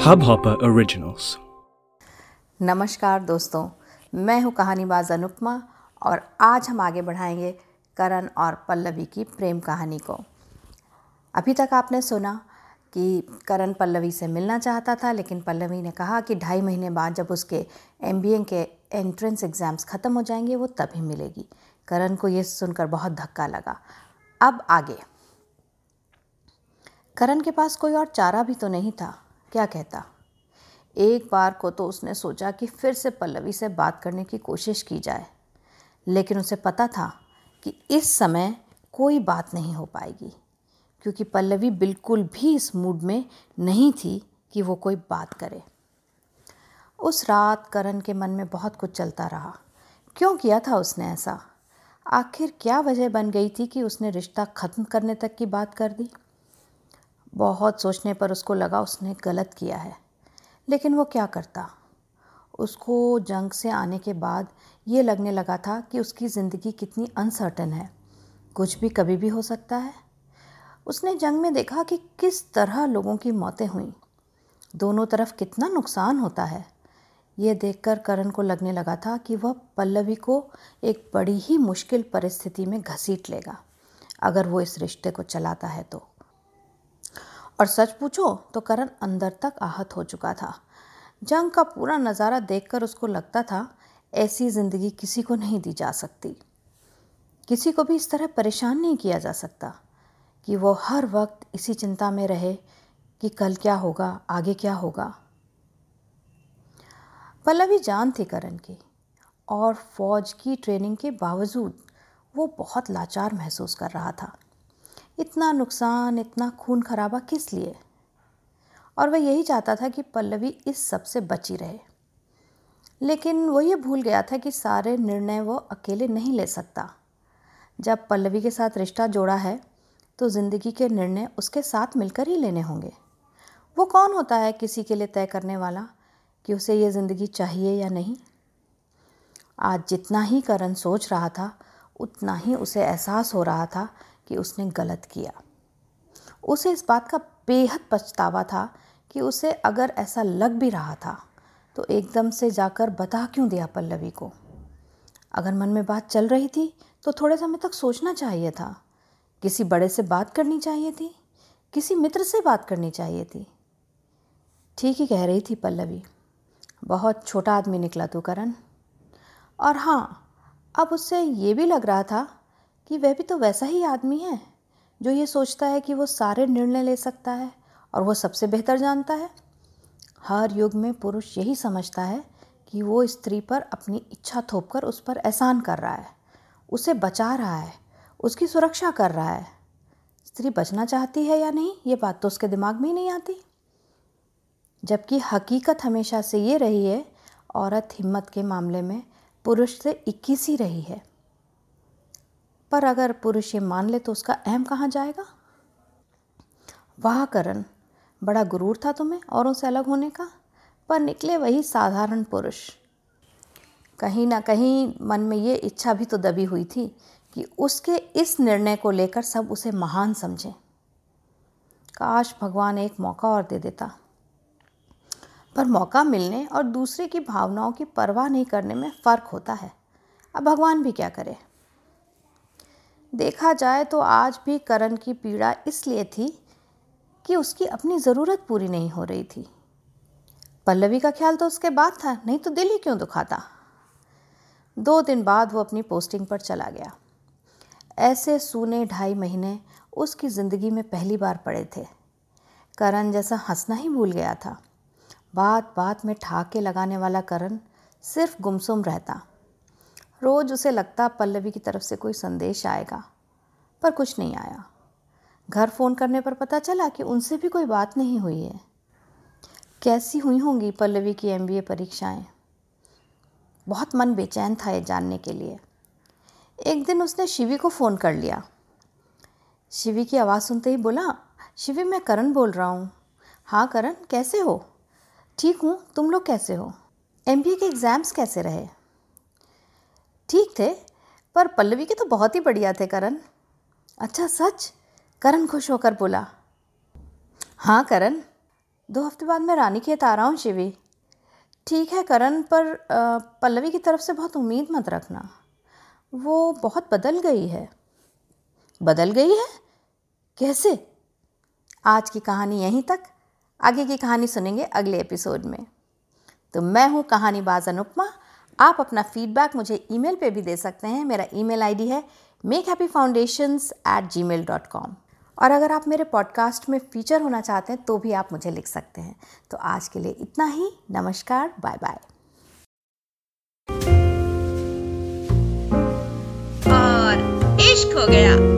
Hubhopper Originals. नमस्कार दोस्तों, मैं हूँ कहानीबाज अनुपमा और आज हम आगे बढ़ाएँगे करण और पल्लवी की प्रेम कहानी को। अभी तक आपने सुना कि करण पल्लवी से मिलना चाहता था, लेकिन पल्लवी ने कहा कि ढाई महीने बाद जब उसके एम के एंट्रेंस एग्ज़ाम्स ख़त्म हो जाएँगे, वो तभी मिलेगी। करण को ये सुनकर बहुत धक्का लगा। अब आगे। करण के पास कोई और चारा भी तो नहीं था, क्या कहता? एक बार को तो उसने सोचा कि फिर से पल्लवी से बात करने की कोशिश की जाए, लेकिन उसे पता था कि इस समय कोई बात नहीं हो पाएगी, क्योंकि पल्लवी बिल्कुल भी इस मूड में नहीं थी कि वो कोई बात करे। उस रात करण के मन में बहुत कुछ चलता रहा। क्यों किया था उसने ऐसा? आखिर क्या वजह बन गई थी कि उसने रिश्ता ख़त्म करने तक की बात कर दी? बहुत सोचने पर उसको लगा उसने गलत किया है। लेकिन वो क्या करता? उसको जंग से आने के बाद ये लगने लगा था कि उसकी ज़िंदगी कितनी अनसर्टन है। कुछ भी कभी भी हो सकता है। उसने जंग में देखा कि किस तरह लोगों की मौतें हुईं। दोनों तरफ़ कितना नुकसान होता है। ये देखकर करण को लगने लगा था कि वह पल्लवी को एक बड़ी ही मुश्किल परिस्थिति में घसीट लेगा। अगर वो इस रिश्ते को चलाता है तो। और सच पूछो तो करण अंदर तक आहत हो चुका था। जंग का पूरा नज़ारा देखकर उसको लगता था, ऐसी ज़िंदगी किसी को नहीं दी जा सकती। किसी को भी इस तरह परेशान नहीं किया जा सकता कि वो हर वक्त इसी चिंता में रहे कि कल क्या होगा, आगे क्या होगा। पल्लवी जान थी करण की और फौज की ट्रेनिंग के बावजूद वो बहुत लाचार महसूस कर रहा था। इतना नुकसान, इतना खून खराबा किस लिए? और वह यही चाहता था कि पल्लवी इस सबसे बची रहे। लेकिन वो ये भूल गया था कि सारे निर्णय वो अकेले नहीं ले सकता। जब पल्लवी के साथ रिश्ता जोड़ा है तो ज़िंदगी के निर्णय उसके साथ मिलकर ही लेने होंगे। वो कौन होता है किसी के लिए तय करने वाला कि उसे ये ज़िंदगी चाहिए या नहीं? आज जितना ही करण सोच रहा था, उतना ही उसे एहसास हो रहा था कि उसने गलत किया। उसे इस बात का बेहद पछतावा था कि उसे अगर ऐसा लग भी रहा था तो एकदम से जाकर बता क्यों दिया पल्लवी को। अगर मन में बात चल रही थी तो थोड़े समय तक सोचना चाहिए था। किसी बड़े से बात करनी चाहिए थी, किसी मित्र से बात करनी चाहिए थी। ठीक ही कह रही थी पल्लवी। बहुत छोटा आदमी निकला तू, करण। और हाँ अब उससे ये भी लग रहा था कि वह भी तो वैसा ही आदमी है, जो ये सोचता है कि वो सारे निर्णय ले सकता है और वो सबसे बेहतर जानता है। हर युग में पुरुष यही समझता है कि वो स्त्री पर अपनी इच्छा थोप कर उस पर एहसान कर रहा है, उसे बचा रहा है, उसकी सुरक्षा कर रहा है। स्त्री बचना चाहती है या नहीं, ये बात तो उसके दिमाग में ही नहीं आती। जबकि हकीकत हमेशा से ये रही है, औरत हिम्मत के मामले में पुरुष से इक्कीस ही रही है। पर अगर पुरुष ये मान ले तो उसका अहम कहाँ जाएगा? वाह करण बड़ा गुरूर था तुम्हें औरों से अलग होने का। पर निकले वही साधारण पुरुष। कहीं ना कहीं मन में ये इच्छा भी तो दबी हुई थी कि उसके इस निर्णय को लेकर सब उसे महान समझें। काश भगवान एक मौका और दे देता। पर मौका मिलने और दूसरे की भावनाओं की परवाह नहीं करने में फ़र्क होता है। अब भगवान भी क्या करे? देखा जाए तो आज भी करण की पीड़ा इसलिए थी कि उसकी अपनी ज़रूरत पूरी नहीं हो रही थी। पल्लवी का ख्याल तो उसके बाद था, नहीं तो दिल ही क्यों दुखाता? दो दिन बाद वो अपनी पोस्टिंग पर चला गया। ऐसे सूने ढाई महीने उसकी ज़िंदगी में पहली बार पड़े थे। करण जैसा हंसना ही भूल गया था। बात बात में ठाके लगाने वाला करण सिर्फ़ गुमसुम रहता। रोज़ उसे लगता पल्लवी की तरफ़ से कोई संदेश आएगा, पर कुछ नहीं आया। घर फ़ोन करने पर पता चला कि उनसे भी कोई बात नहीं हुई है। कैसी हुई होंगी पल्लवी की एमबीए परीक्षाएँ? बहुत मन बेचैन था ये जानने के लिए। एक दिन उसने शिवी को फ़ोन कर लिया। शिवी की आवाज़ सुनते ही बोला, शिवी, मैं करण बोल रहा हूँ। हाँ करण, कैसे हो? ठीक हूँ, तुम लोग कैसे हो? एमबीए के एग्ज़ाम्स कैसे रहे? ठीक थे, पर पल्लवी के तो बहुत ही बढ़िया थे करण। अच्छा सच? करण खुश होकर बोला। हाँ करण। दो हफ़्ते बाद मैं रानी खेत आ रहा हूँ, शिवी। ठीक है, करण, पर पल्लवी की तरफ़ से बहुत उम्मीद मत रखना। वो बहुत बदल गई है। बदल गई है? कैसे? आज की कहानी यहीं तक। आगे की कहानी सुनेंगे अगले एपिसोड में। तो मैं हूँ कहानी बाज अनुपमा आप अपना फीडबैक मुझे ईमेल पे भी दे सकते हैं। मेरा ईमेल आईडी है make happy foundations at Gmail dot com और अगर आप मेरे पॉडकास्ट में फीचर होना चाहते हैं तो भी आप मुझे लिख सकते हैं। तो आज के लिए इतना ही। नमस्कार बाय बाय और इश्क हो गया।